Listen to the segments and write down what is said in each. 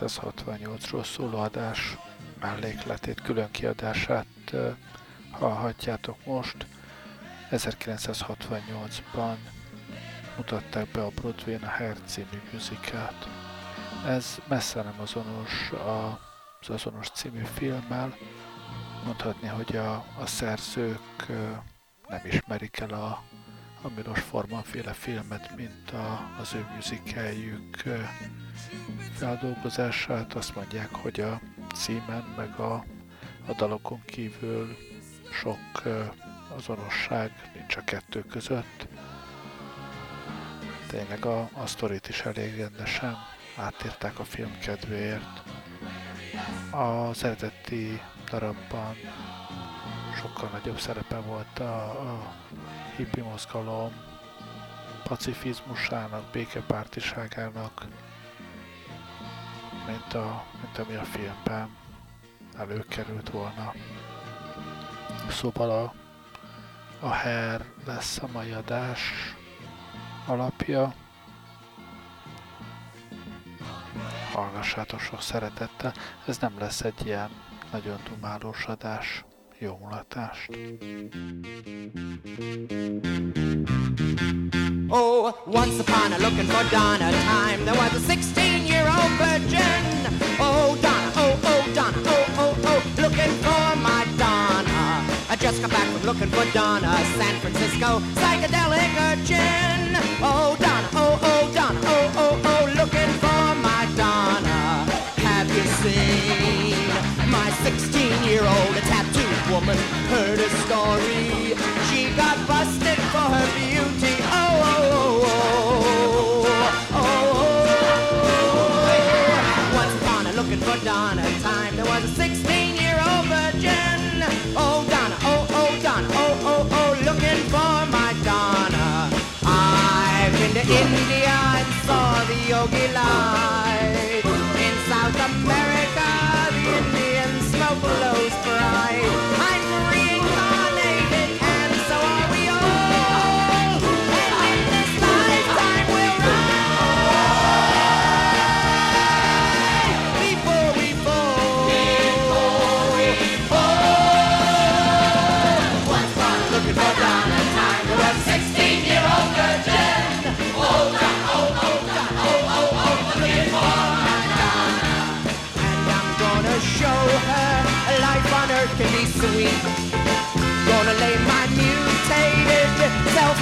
1968-ról szóló adás mellékletét, külön kiadását hallhatjátok most. 1968-ban mutatták be a Broadway-n a Hair musicalt. Ez messze nem azonos az azonos című filmmel. Mondhatni, hogy a, a szerzők nem ismerik el a, a Milos Forman féle filmet, mint a, az ő musicaljük feldolgozását, azt mondják, hogy a címen meg a, a dalokon kívül sok azonosság nincs a kettő között. Tényleg a, a sztorit is elég rendesen átírták a film kedvéért. Az eredeti darabban sokkal nagyobb szerepe volt a, a hippi mozgalom pacifizmusának, békepártiságának, mint, a, mint ami a filmben előkerült volna. Szóval a, a Hair lesz a mai adás alapja. Hallgassátok sok szeretettel. Ez nem lesz egy ilyen nagyon dumálós adás. Jó mulatást! Oh, once upon a looking for Donna time, there was a 16 year old virgin. Oh, Donna, oh, oh, Donna, oh, oh, oh, looking for my Donna. I just got back from looking for Donna, San Francisco, psychedelic urchin. Oh, Donna, oh, oh, Donna, oh, oh, oh, looking for my Donna. Have you seen my 16 year old tattooed woman? Heard a story. She got busted for her beauty.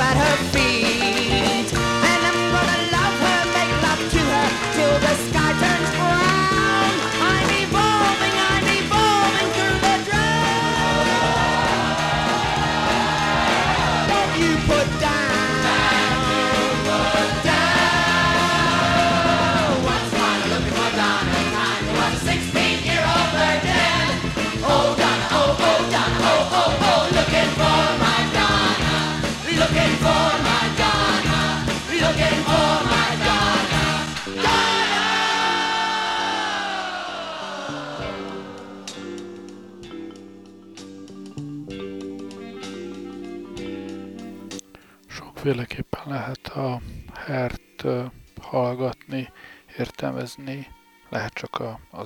At her feet.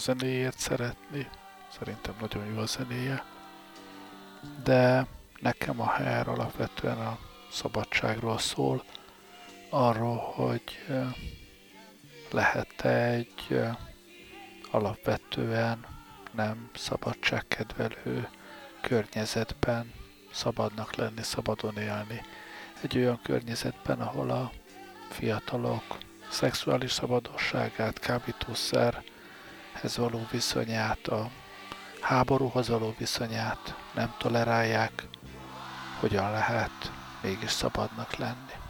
Zenéjét szeretni, szerintem nagyon jó a zenéje, de nekem a HR alapvetően a szabadságról szól, arról, hogy lehet egy alapvetően nem szabadságkedvelő környezetben szabadnak lenni, szabadon élni. Egy olyan környezetben, ahol a fiatalok szexuális szabadosságát, kábítószerhez való viszonyát, a háborúhoz való viszonyát nem tolerálják, hogyan lehet mégis szabadnak lenni.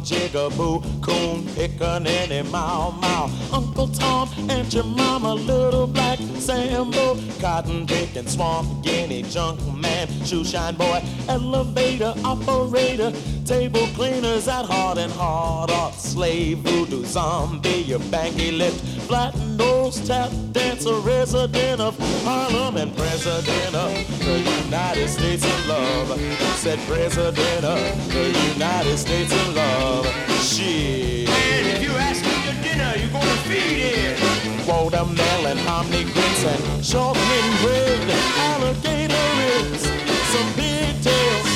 Jigaboo, coon pickaninny, mow mow. Uncle Tom and your mama, little black Sambo, cotton picking, swamp guinea, junk man, shoe shine boy, elevator operator, table cleaners at heart and hard art, slave voodoo zombie, your banky lipped, flat nose tap dancer, resident of Harlem and president of the United States of Love. Said president of the United States of Love. Shit. And if you ask me to dinner, you're gonna feed it. Watermelon, hominy grits, and shortening bread, alligator ribs, some pigtails,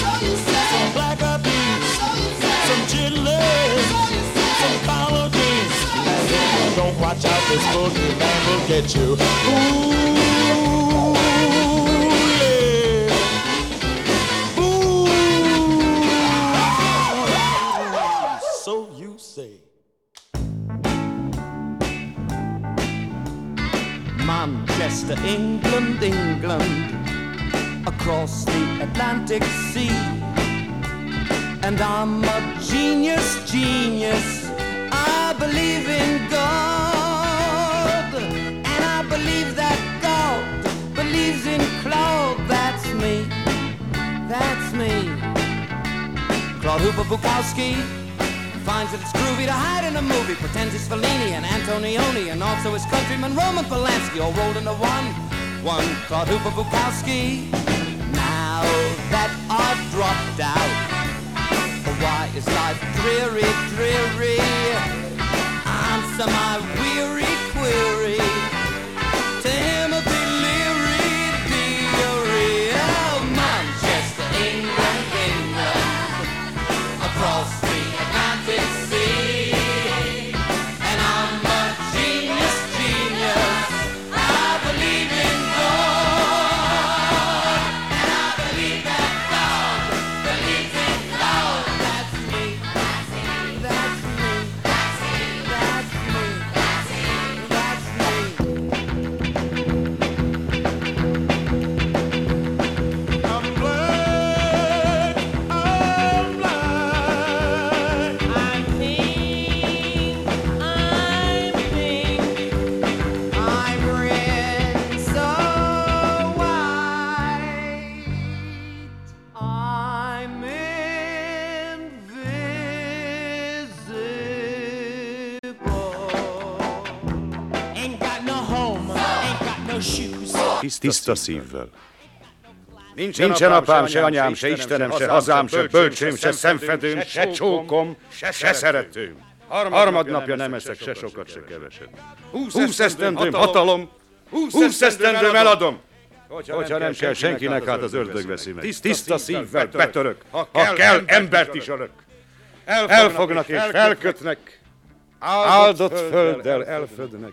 some black eyed peas, some chitlins, some collard greens. And if you don't watch out, this boogie man will get you. Ooh. Manchester, England, England, across the Atlantic Sea. And I'm a genius, genius. I believe in God, and I believe that God believes in Claude. That's me, that's me. Claude Hooper Bukowski finds that it's groovy to hide in a movie, pretends it's Fellini and Antonioni, and also his countryman Roman Polanski, all rolled into one, one Claude Hooper Bukowski. Now that I've dropped out, why is life dreary, dreary? Answer my weary query. Tiszta szívvel. Nincsen, Nincsen apám, se anyám, se Istenem, se hazám, se bölcsőm, se szemfedőm, se csókom, se szeretőm. Harmadnapja nem eszek se sokat, se keveset. Húsz esztendőm hatalom, húsz esztendőm eladom. Hogyha nem kell senkinek, hát az ördög veszi meg. Tiszta szívvel betörök, ha kell, embert is ölök. Elfognak és felkötnek, áldott földdel elfödnek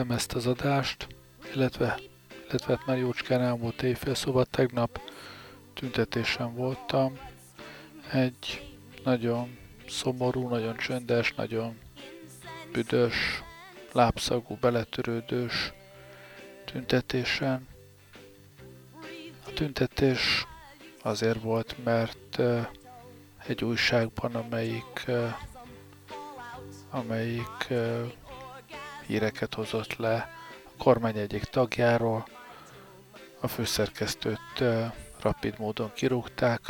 veszem ezt az adást, illetve, illetve hát már jócskán elmúlt évfél, szóval tegnap tüntetésen voltam. Egy nagyon szomorú, nagyon csöndes, nagyon büdös, lábszagú, beletörődős tüntetésen. A tüntetés azért volt, mert egy újságban, amelyik, amelyik híreket hozott le a kormány egyik tagjáról, a főszerkesztőt rapid módon kirúgták.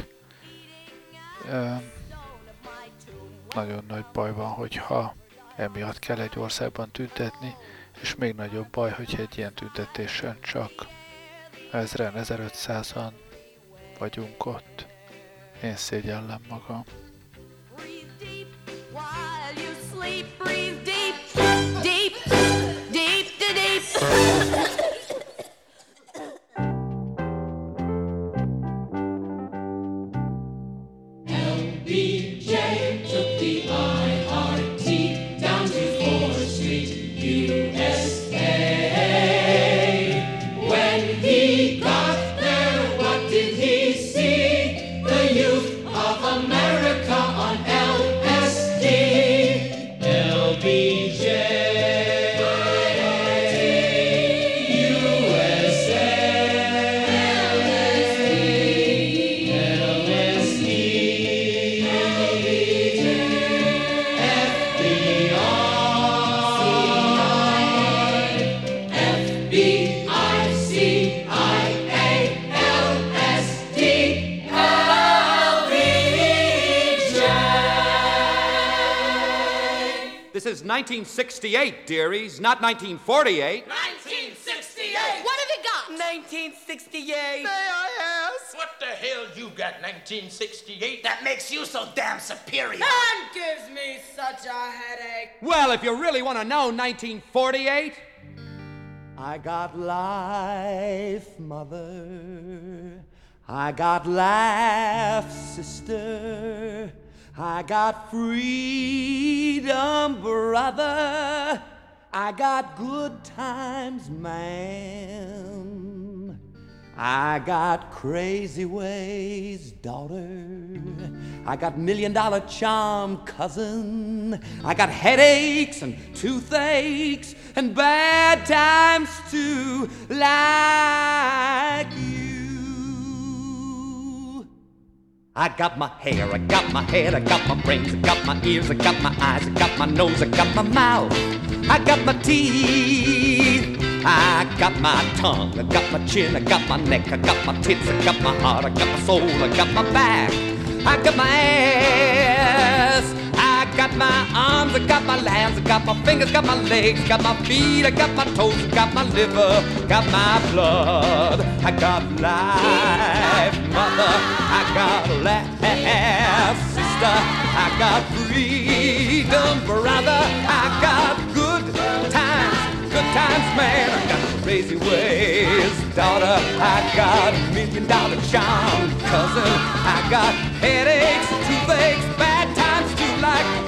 Nagyon nagy baj van, hogyha emiatt kell egy országban tüntetni, és még nagyobb baj, hogy egy ilyen tüntetésen csak ezren, 1500-an vagyunk ott. Én szégyellem magam. Breathe 1968, dearies, not 1948. 1968! What have you got? 1968. May I ask? What the hell you got 1968 that makes you so damn superior? And gives me such a headache. Well, if you really want to know 1948. I got life, mother. I got laugh, sister. I got freedom, brother. I got good times, man. I got crazy ways, daughter. I got million dollar charm, cousin. I got headaches and toothaches and bad times too, like you. I got my hair, I got my head, I got my brains, I got my ears, I got my eyes, I got my nose, I got my mouth, I got my teeth, I got my tongue, I got my chin, I got my neck, I got my tits, I got my heart, I got my soul, I got my back, I got my ass, got my arms, I got my legs, I got my fingers, got my legs, got my feet, I got my toes, got my liver, got my blood, I got life, mother, I got laugh, sister, I got freedom, brother, I got good times, good times, man, I got crazy ways. Daughter, I got million dollar charm. Cousin, I got headaches, toothaches,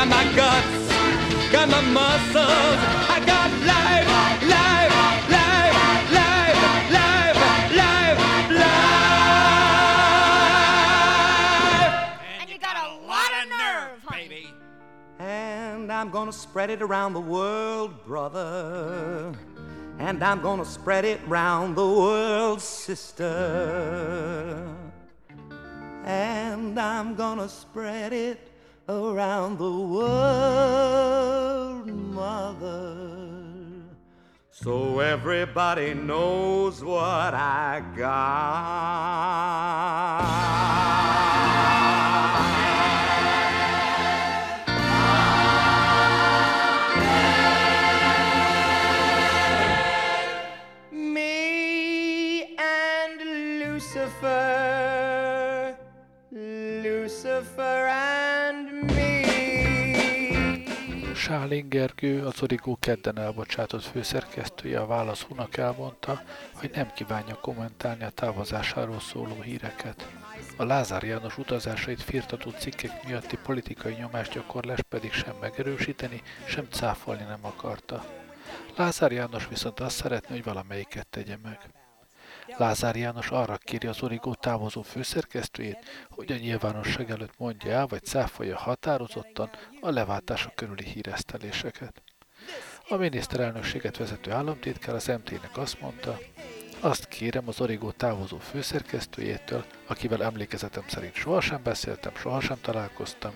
got my guts, got my muscles. I got life, life, life, life, life, life, life. And you got a lot of nerve, honey. And I'm gonna spread it around the world, brother. And I'm gonna spread it round the world, sister. And I'm gonna spread it around the world, mother. So everybody knows what I got. Sálin Gergő, az Origó kedden elbocsátott főszerkesztője a Válasz Hunak elmondta, hogy nem kívánja kommentálni a távozásáról szóló híreket. A Lázár János utazásait firtató cikkek miatti politikai nyomásgyakorlás pedig sem megerősíteni, sem cáfolni nem akarta. Lázár János viszont azt szeretné, hogy valamelyiket tegye meg. Lázár János arra kéri az Origó távozó főszerkesztőjét, hogy a nyilvánosság előtt mondja el, vagy cáfolja határozottan a leváltása körüli híreszteléseket. A miniszterelnökséget vezető államtitkár az MT-nek azt mondta, azt kérem az Origó távozó főszerkesztőjétől, akivel emlékezetem szerint sohasem beszéltem, sohasem találkoztam,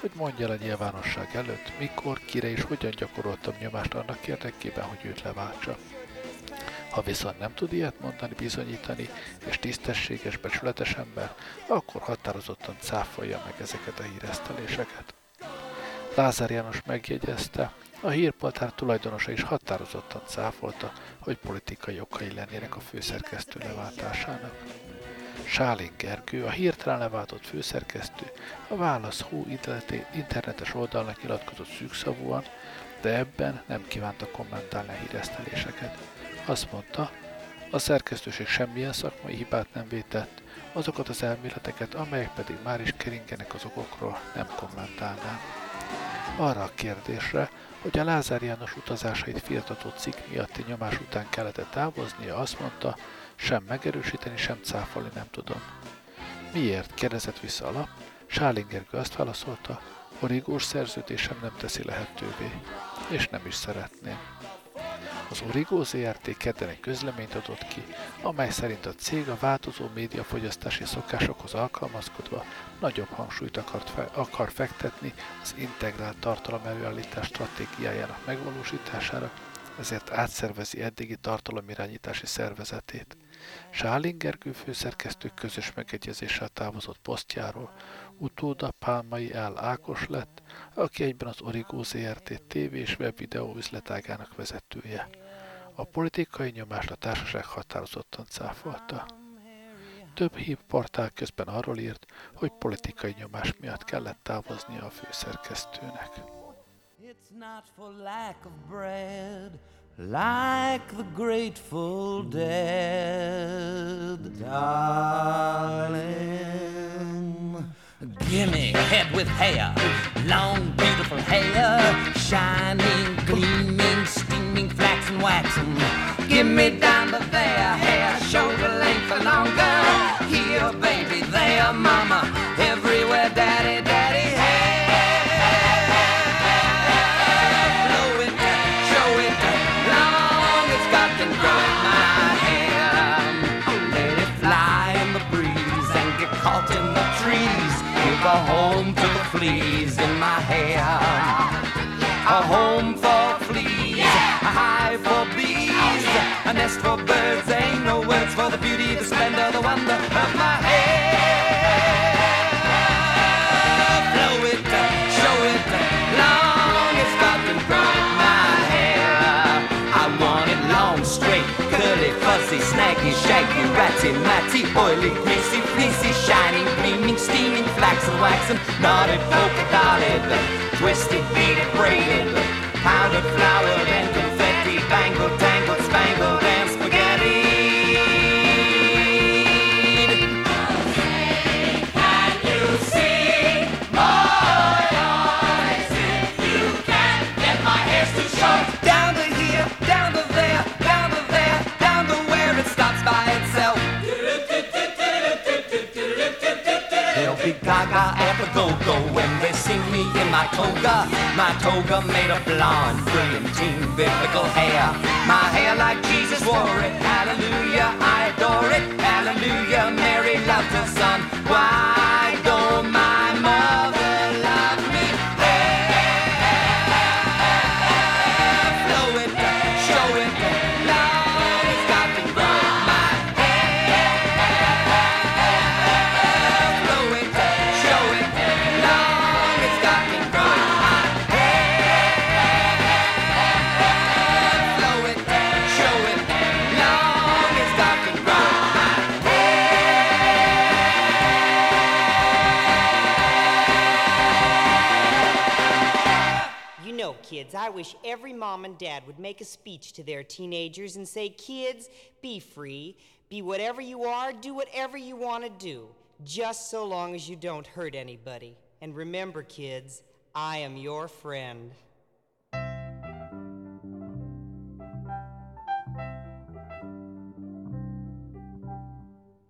hogy mondja el a nyilvánosság előtt, mikor, kire és hogyan gyakoroltam nyomást annak érdekében, hogy őt leváltsa. Ha viszont nem tud ilyet mondani, bizonyítani, és tisztességes, becsületes ember, akkor határozottan cáfolja meg ezeket a híreszteléseket. Lázár János megjegyezte, a hírpoltár tulajdonosa is határozottan cáfolta, hogy politikai okai lennének a főszerkesztő leváltásának. Sálin Gergő, a hirtelen leváltott főszerkesztő, a Válasz Hú internetes oldalnak nyilatkozott szűkszavúan, de ebben nem kívánta kommentálni a híreszteléseket. Azt mondta, a szerkesztőség semmilyen szakmai hibát nem vétett, azokat az elméleteket, amelyek pedig már is keringenek az okokról, nem kommentálnám. Arra a kérdésre, hogy a Lázár János utazásait firtató cikk miatti nyomás után kellett távoznia, azt mondta, sem megerősíteni, sem cáfolni nem tudom. Miért? kérdezett vissza a lap. Sálingergő azt válaszolta, origós szerződésem nem teszi lehetővé, és nem is szeretném. Az Origo ZRT kedden egy közleményt adott ki, amely szerint a cég a változó médiafogyasztási szokásokhoz alkalmazkodva nagyobb hangsúlyt akart fe- akar fektetni az integrált tartalom előállítás stratégiájának megvalósítására, ezért átszervezi eddigi tartalomirányítási szervezetét. Sáling Gergő főszerkesztő közös megegyezéssel távozott posztjáról, utóda Pálmai L. Ákos lett, aki egyben az Origo ZRT TV és webvideó üzletágának vezetője. A politikai nyomást a társaság határozottan cáfolta. Több hírportál közben arról írt, hogy politikai nyomás miatt kellett távoznia a főszerkesztőnek. It's not for lack of bread, like the grateful dead, darling. Gimme head with hair, long beautiful hair, shining, gleaming, steaming, flaxen, waxen. Gimme down to there, hair shoulder length or longer. Here, baby, there, mama, fleas in my hair. A home for fleas, a hive for bees. a nest for birds. Ain't no words for the beauty, the splendor, the wonder of my hair. Shaggy, ratty, matty, oily, greasy, fleecy, shining, gleaming, steaming, flaxen, waxen, knotted, polka dotted, twisted, beaded, braided, powdered, flowered, and confetti, bangled, tangled, They'll be gaga at the go-go when they see me in my toga. My toga made of blonde, brilliantine, biblical hair. My hair like Jesus wore it. Hallelujah, I adore it. Hallelujah, Mary loved her son. Why I wish every mom and dad would make a speech to their teenagers and say, kids, be free, be whatever you are, do whatever you want to do, just so long as you don't hurt anybody. And remember, kids, I am your friend.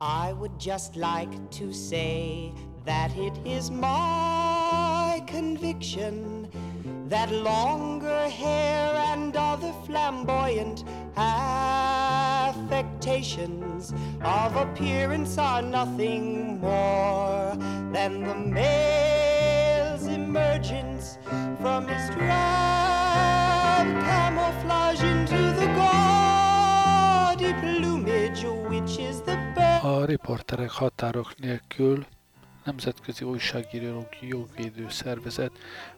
I would just like to say that it is my conviction that longer hair and other flamboyant affectations of appearance are nothing more than the male's emergence from his drab camouflage into the gaudy plumage which is the nélkül Nemzetközi Újságírók Jogvédő Szervezet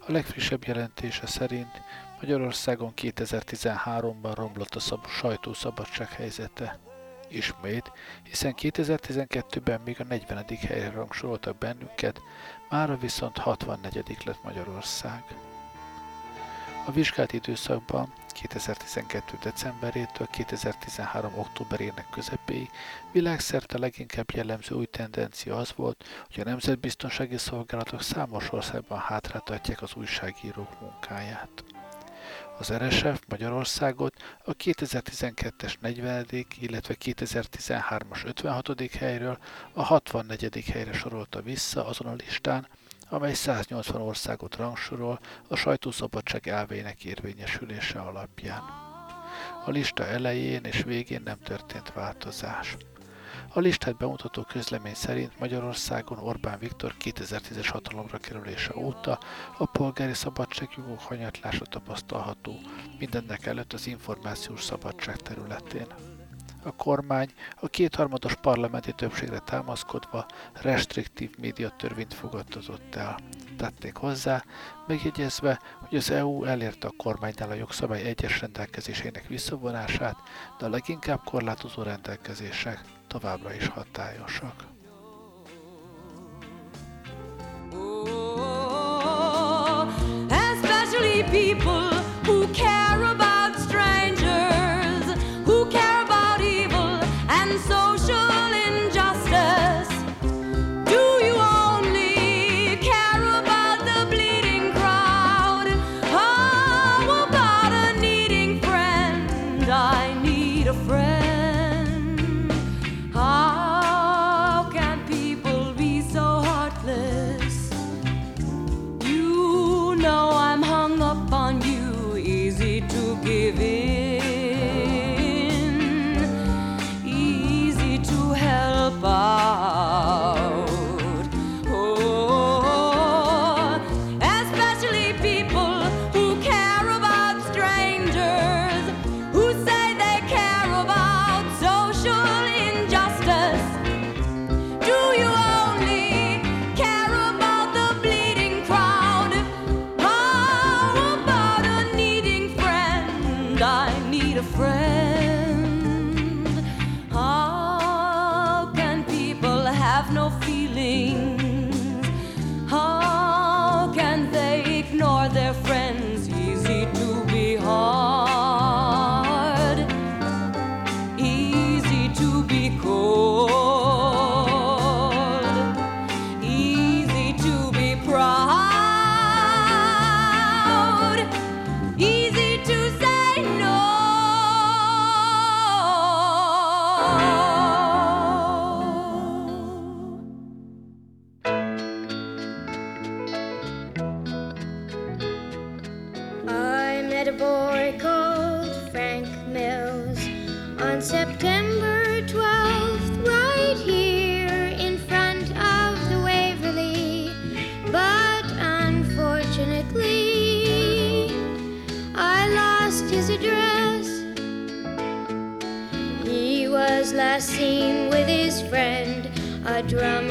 a legfrissebb jelentése szerint Magyarországon 2013-ban romlott a szab- sajtószabadság helyzete. Ismét, hiszen 2012-ben még a 40. helyre rangsoroltak bennünket, mára viszont 64. lett Magyarország. A vizsgált időszakban 2012. decemberétől 2013. októberének közepéig világszerte leginkább jellemző új tendencia az volt, hogy a nemzetbiztonsági szolgálatok számos országban hátráltatják az újságírók munkáját. Az RSF Magyarországot a 2012-es 40. illetve 2013-as 56. helyről a 64. helyre sorolta vissza azon a listán, amely 180 országot rangsorol a sajtószabadság elvének érvényesülése alapján. A lista elején és végén nem történt változás. A listát bemutató közlemény szerint Magyarországon Orbán Viktor 2010-es hatalomra kerülése óta a polgári szabadságjogok hanyatlása tapasztalható, mindennek előtt az információs szabadság területén a kormány a kétharmados parlamenti többségre támaszkodva restriktív médiatörvényt fogadtatott el. Tették hozzá, megjegyezve, hogy az EU elérte a kormánynál a jogszabály egyes rendelkezésének visszavonását, de a leginkább korlátozó rendelkezések továbbra is hatályosak. especially people with his friend, a drummer.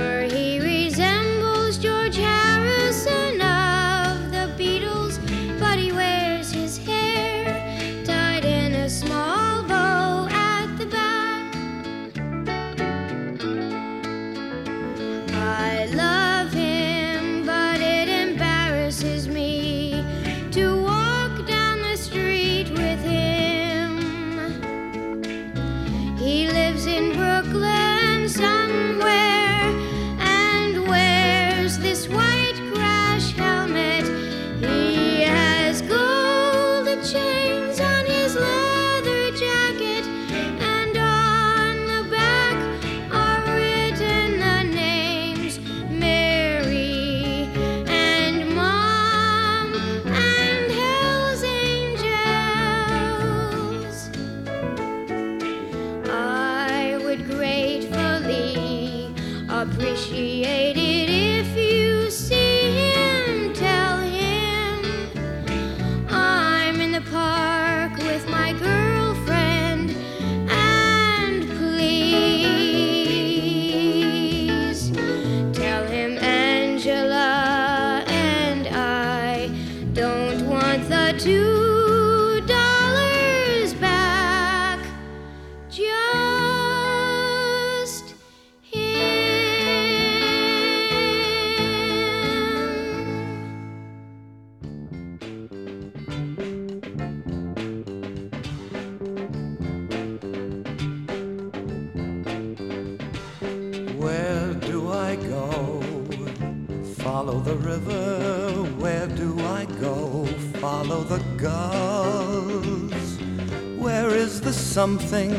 Gulls. Where is the something?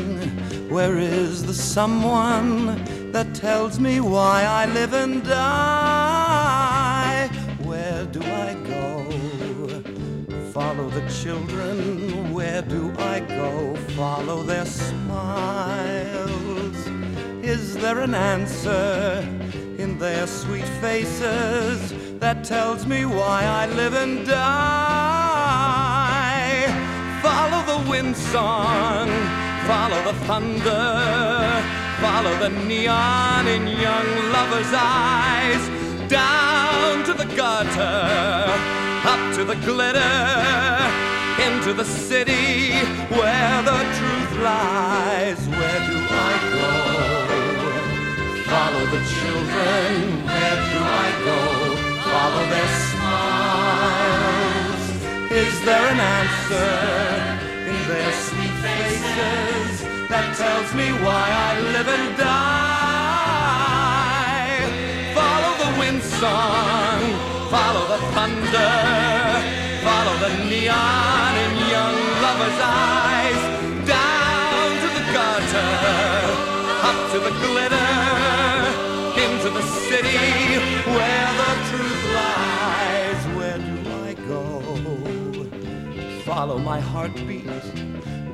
Where is the someone that tells me why I live and die? Where do I go? Follow the children. Where do I go? Follow their smiles. Is there an answer in their sweet faces that tells me why I live and die? Wind song, follow the thunder, follow the neon in young lovers' eyes, down to the gutter, up to the glitter, into the city where the truth lies. Where do I go? Follow the children, where do I go? Follow their smiles. Is there an answer that tells me why I live and die? Follow the wind song, follow the thunder, follow the neon in young lovers' eyes, down to the gutter, up to the glitter, into the city where the truth lies. Where do I go? Follow my heartbeat.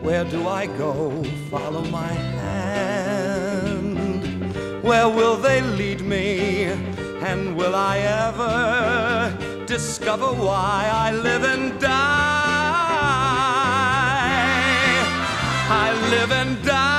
Where do I go? Follow my hand. Where will they lead me? And will I ever discover why I live and die? I live and die.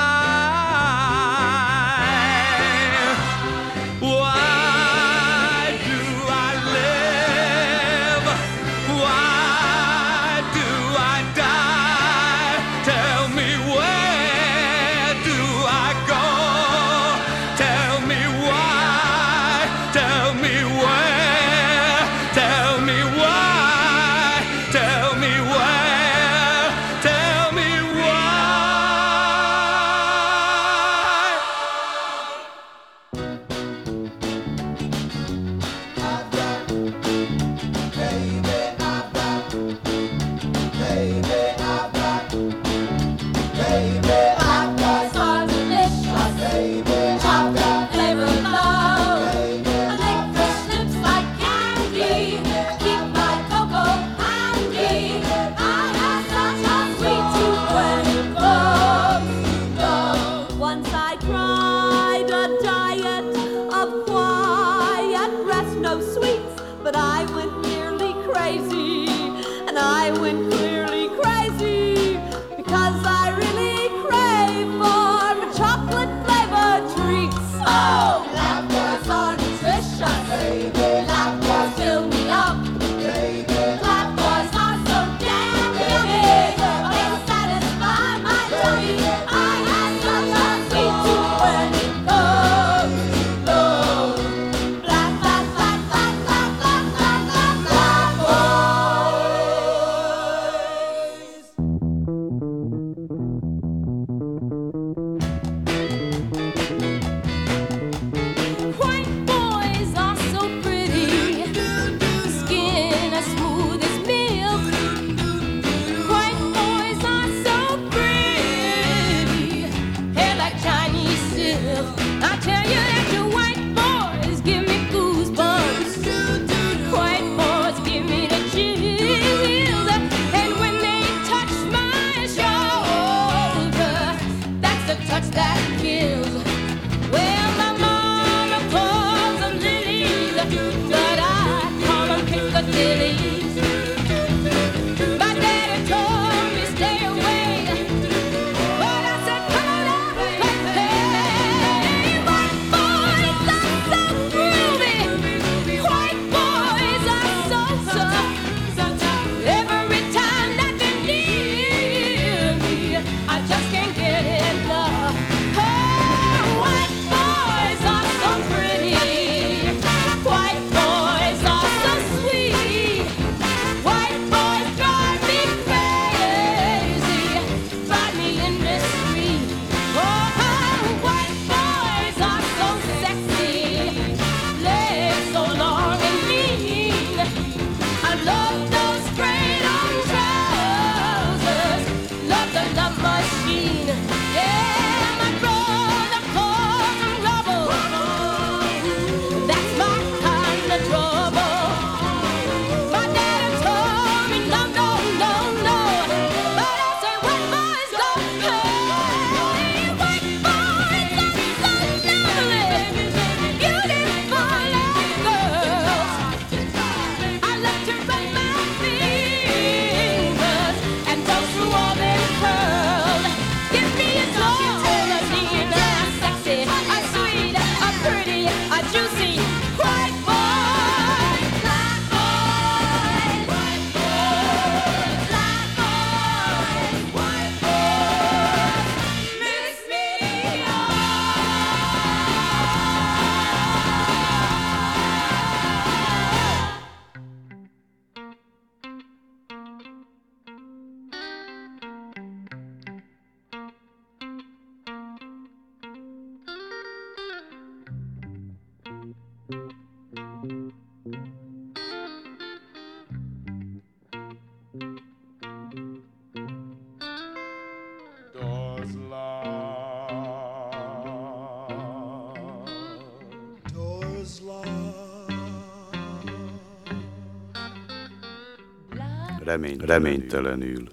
Remény, reménytelenül,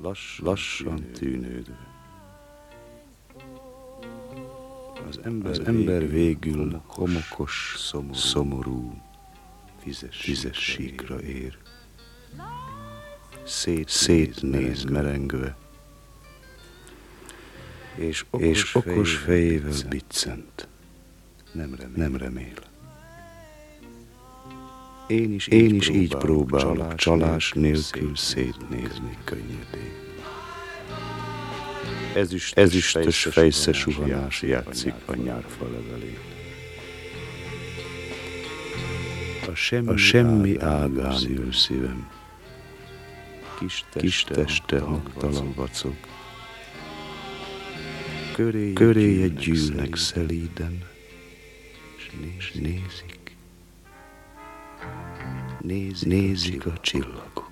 lass, lassan tűnődve. Az ember, az ember végül homokos, szomorú, szomorú vizes, vizes síkra ér. Szét, szétnéz merengve, és okos, és okos fejével biccent. Nem remél. Nem remél. Én is, Én is így próbálok csalás, csalás nélkül szétnézni könnyedén. Ezüst, Ezüstös fejsze suhanás játszik a nyárfa levelét. A semmi, a semmi ágán ül szívem, kis teste, kis teste hangtalan vacog, köréje gyűlnek szelíden, és nézik nézik, nézik a csillagok.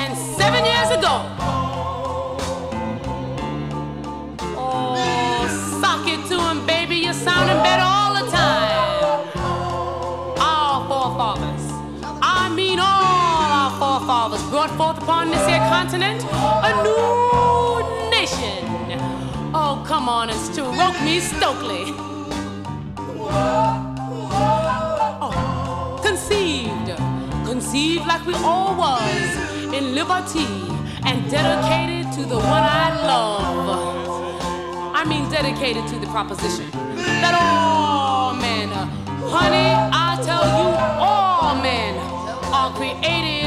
and seven years ago. Oh, it baby, you're sounding better all the time. I mean all brought forth upon this here continent a new nation. Oh, come on, it's too. Roke me Stokely. like we all was in liberty and dedicated to the one I love. I mean, dedicated to the proposition that all men, honey, I tell you, all men are created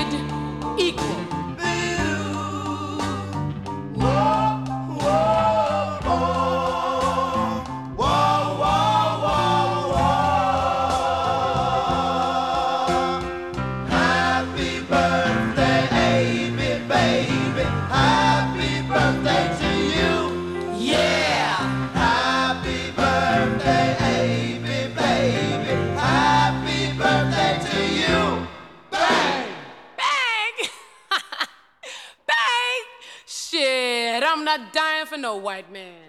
no white man.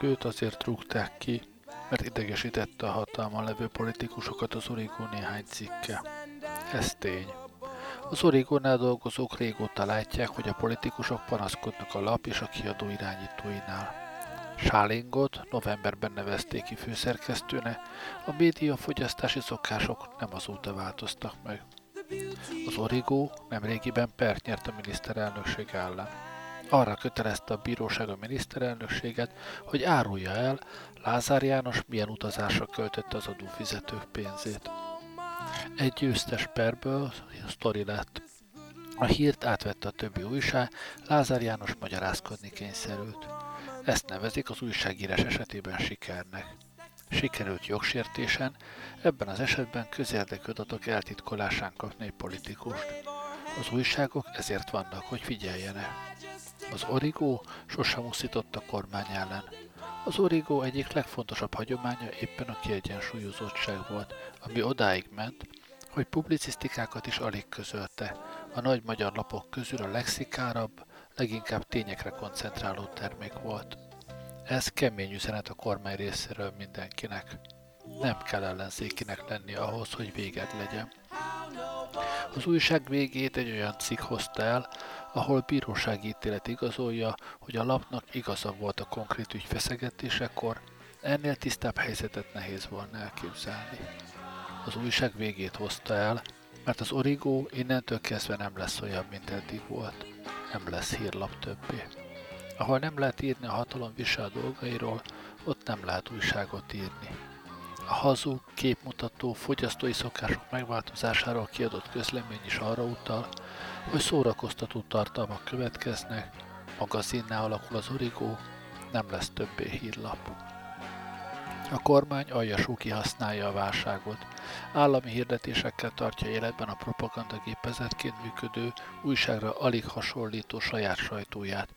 Gergőt azért rúgták ki, mert idegesítette a hatalma levő politikusokat az Origó néhány cikke. Ez tény. Az Origónál dolgozók régóta látják, hogy a politikusok panaszkodnak a lap és a kiadó irányítóinál. Sálingot novemberben nevezték ki főszerkesztőne, a médiafogyasztási szokások nem azóta változtak meg. Az Origó nemrégiben pert nyert a miniszterelnökség ellen. Arra kötelezte a bíróság a miniszterelnökséget, hogy árulja el, Lázár János milyen utazásra költötte az adófizetők pénzét. Egy győztes perből sztori lett. A hírt átvette a többi újság, Lázár János magyarázkodni kényszerült. Ezt nevezik az újságírás esetében sikernek. Sikerült jogsértésen, ebben az esetben közérdekű adatok eltitkolásán kapni egy politikust. Az újságok ezért vannak, hogy figyeljenek. Az origó sosem uszított a kormány ellen. Az origó egyik legfontosabb hagyománya éppen a kiegyensúlyozottság volt, ami odáig ment, hogy publicisztikákat is alig közölte. A nagy magyar lapok közül a lexikárabb, leginkább tényekre koncentráló termék volt. Ez kemény üzenet a kormány részéről mindenkinek. Nem kell ellenzékinek lenni ahhoz, hogy véged legyen. Az újság végét egy olyan cikk hozta el, ahol bírósági ítélet igazolja, hogy a lapnak igaza volt a konkrét ügy feszegetésekor, ennél tisztább helyzetet nehéz volna elképzelni. Az újság végét hozta el, mert az origó innentől kezdve nem lesz olyan, mint eddig volt. Nem lesz hírlap többé. Ahol nem lehet írni a hatalom visel dolgairól, ott nem lehet újságot írni. A hazug, képmutató, fogyasztói szokások megváltozásáról kiadott közlemény is arra utal, hogy szórakoztató tartalmak következnek, magazinná alakul az origó, nem lesz többé hírlap. A kormány aljasú kihasználja a válságot. Állami hirdetésekkel tartja életben a propaganda gépezetként működő, újságra alig hasonlító saját sajtóját,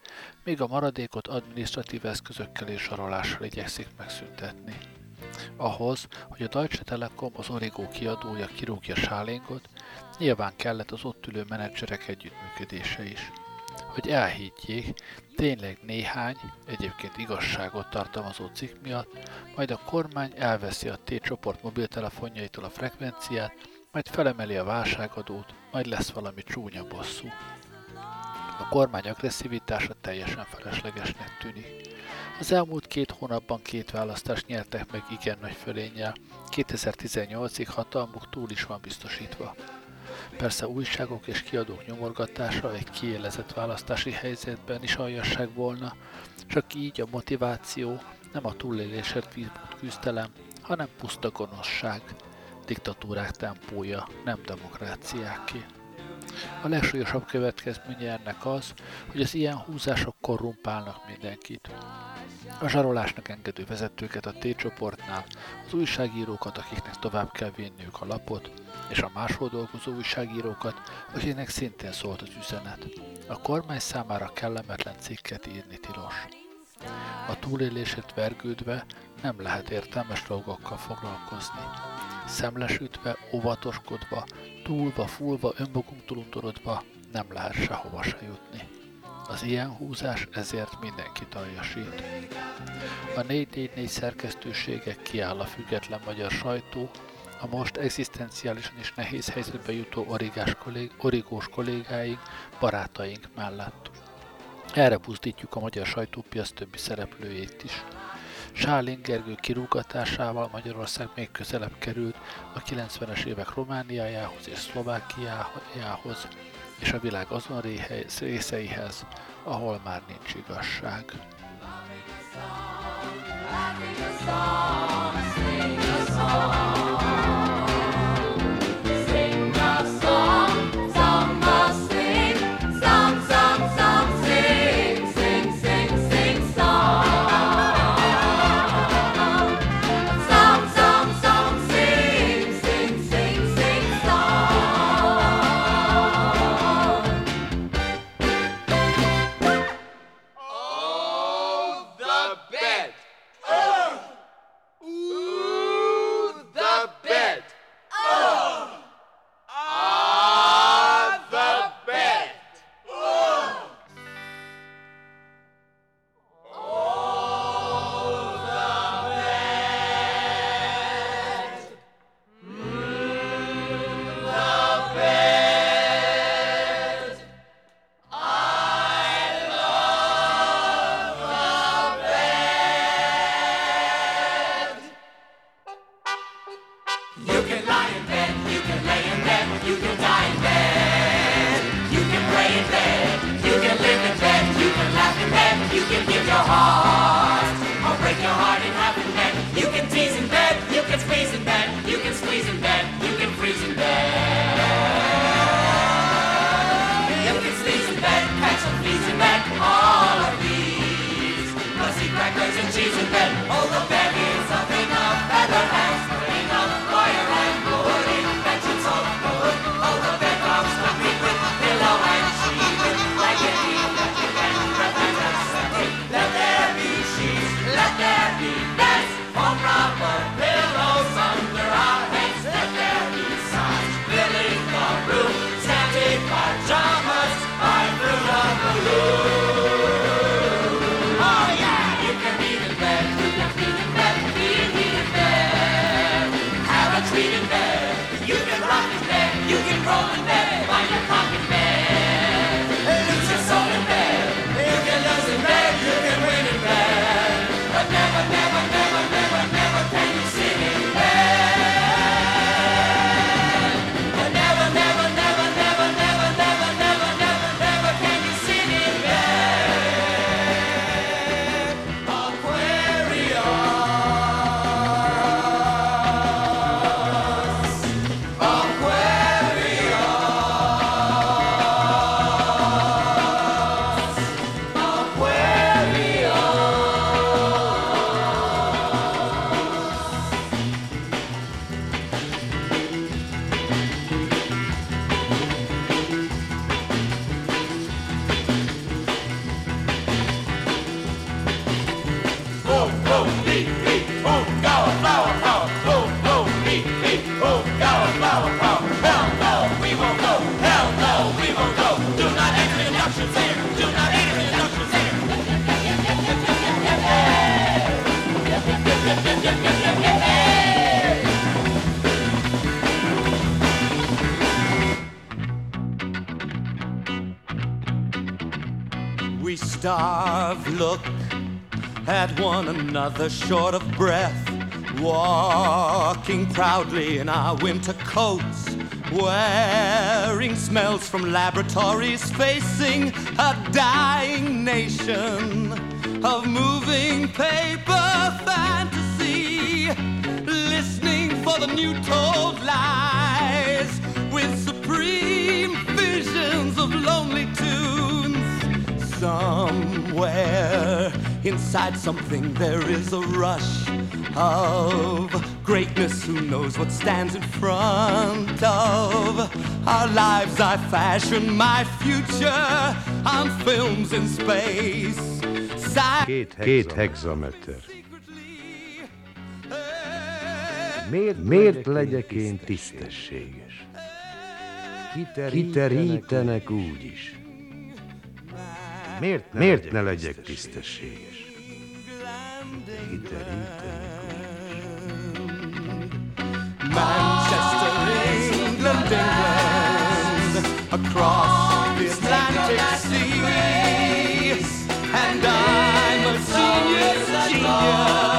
míg a maradékot administratív eszközökkel és sarolással igyekszik megszüntetni. Ahhoz, hogy a Deutsche Telekom az Origo kiadója kirúgja Sálingot, nyilván kellett az ott ülő menedzserek együttműködése is. Hogy elhiggyék, tényleg néhány, egyébként igazságot tartalmazó cikk miatt, majd a kormány elveszi a T-csoport mobiltelefonjaitól a frekvenciát, majd felemeli a válságadót, majd lesz valami csúnya bosszú. A kormány agresszivitása teljesen feleslegesnek tűnik. Az elmúlt két hónapban két választást nyertek meg igen nagy fölénnyel, 2018-ig hatalmuk túl is van biztosítva. Persze újságok és kiadók nyomorgatása egy kiélezett választási helyzetben is aljasság volna, csak így a motiváció nem a túlélésért vívott küzdelem, hanem puszta gonoszság, diktatúrák tempója, nem demokráciáké. A legsúlyosabb következménye ennek az, hogy az ilyen húzások korrumpálnak mindenkit. A zsarolásnak engedő vezetőket a T-csoportnál, az újságírókat, akiknek tovább kell vinniük a lapot, és a máshol dolgozó újságírókat, akiknek szintén szólt az üzenet. A kormány számára kellemetlen cikket írni tilos. A túlélését vergődve nem lehet értelmes dolgokkal foglalkozni. Szemlesütve, óvatoskodva, túlva, fulva, önmagunk undorodva nem lehet sehova se jutni. Az ilyen húzás ezért mindenkit aljasít. A 444 szerkesztőségek kiáll a független magyar sajtó, a most egzisztenciálisan is nehéz helyzetbe jutó origás kollég, origós kollégáink, barátaink mellett. Erre buzdítjuk a magyar sajtópiac többi szereplőjét is. Sálin Gergő kirúgatásával Magyarország még közelebb került a 90-es évek Romániájához és Szlovákiájához, és a világ azon részeihez, ahol már nincs igazság. Sing another short of breath, walking proudly in our winter coats, wearing smells from laboratories, facing a dying nation of moving paper fantasy, listening for the new told lies with supreme visions of lonely tunes somewhere Inside something there is a rush of greatness. Who knows what stands in front of our lives? I fashion my future on films in space. Két, két hexameter. Miért, miért legyek én tisztességes? Kiterítenek úgy is. Miért ne, Miért ne legyek tisztességes? Manchester, England, England, across the Atlantic Sea, and I'm a genius, genius.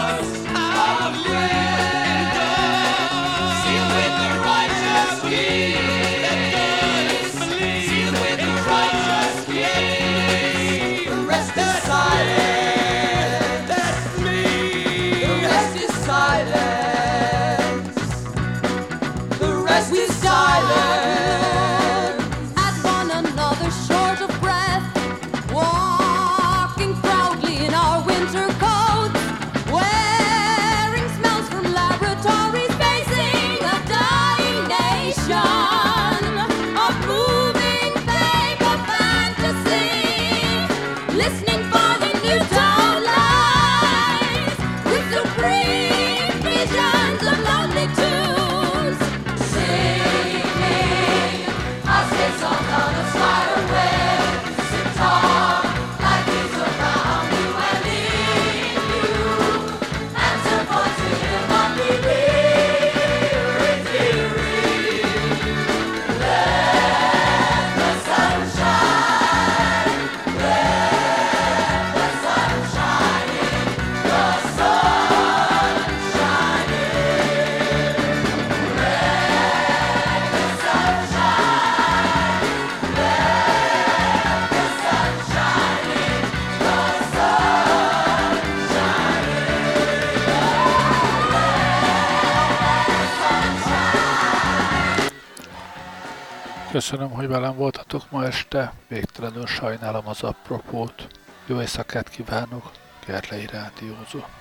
Velem voltatok ma este, végtelenül sajnálom az apropót. Jó éjszakát kívánok, Gerlei Rádiózott.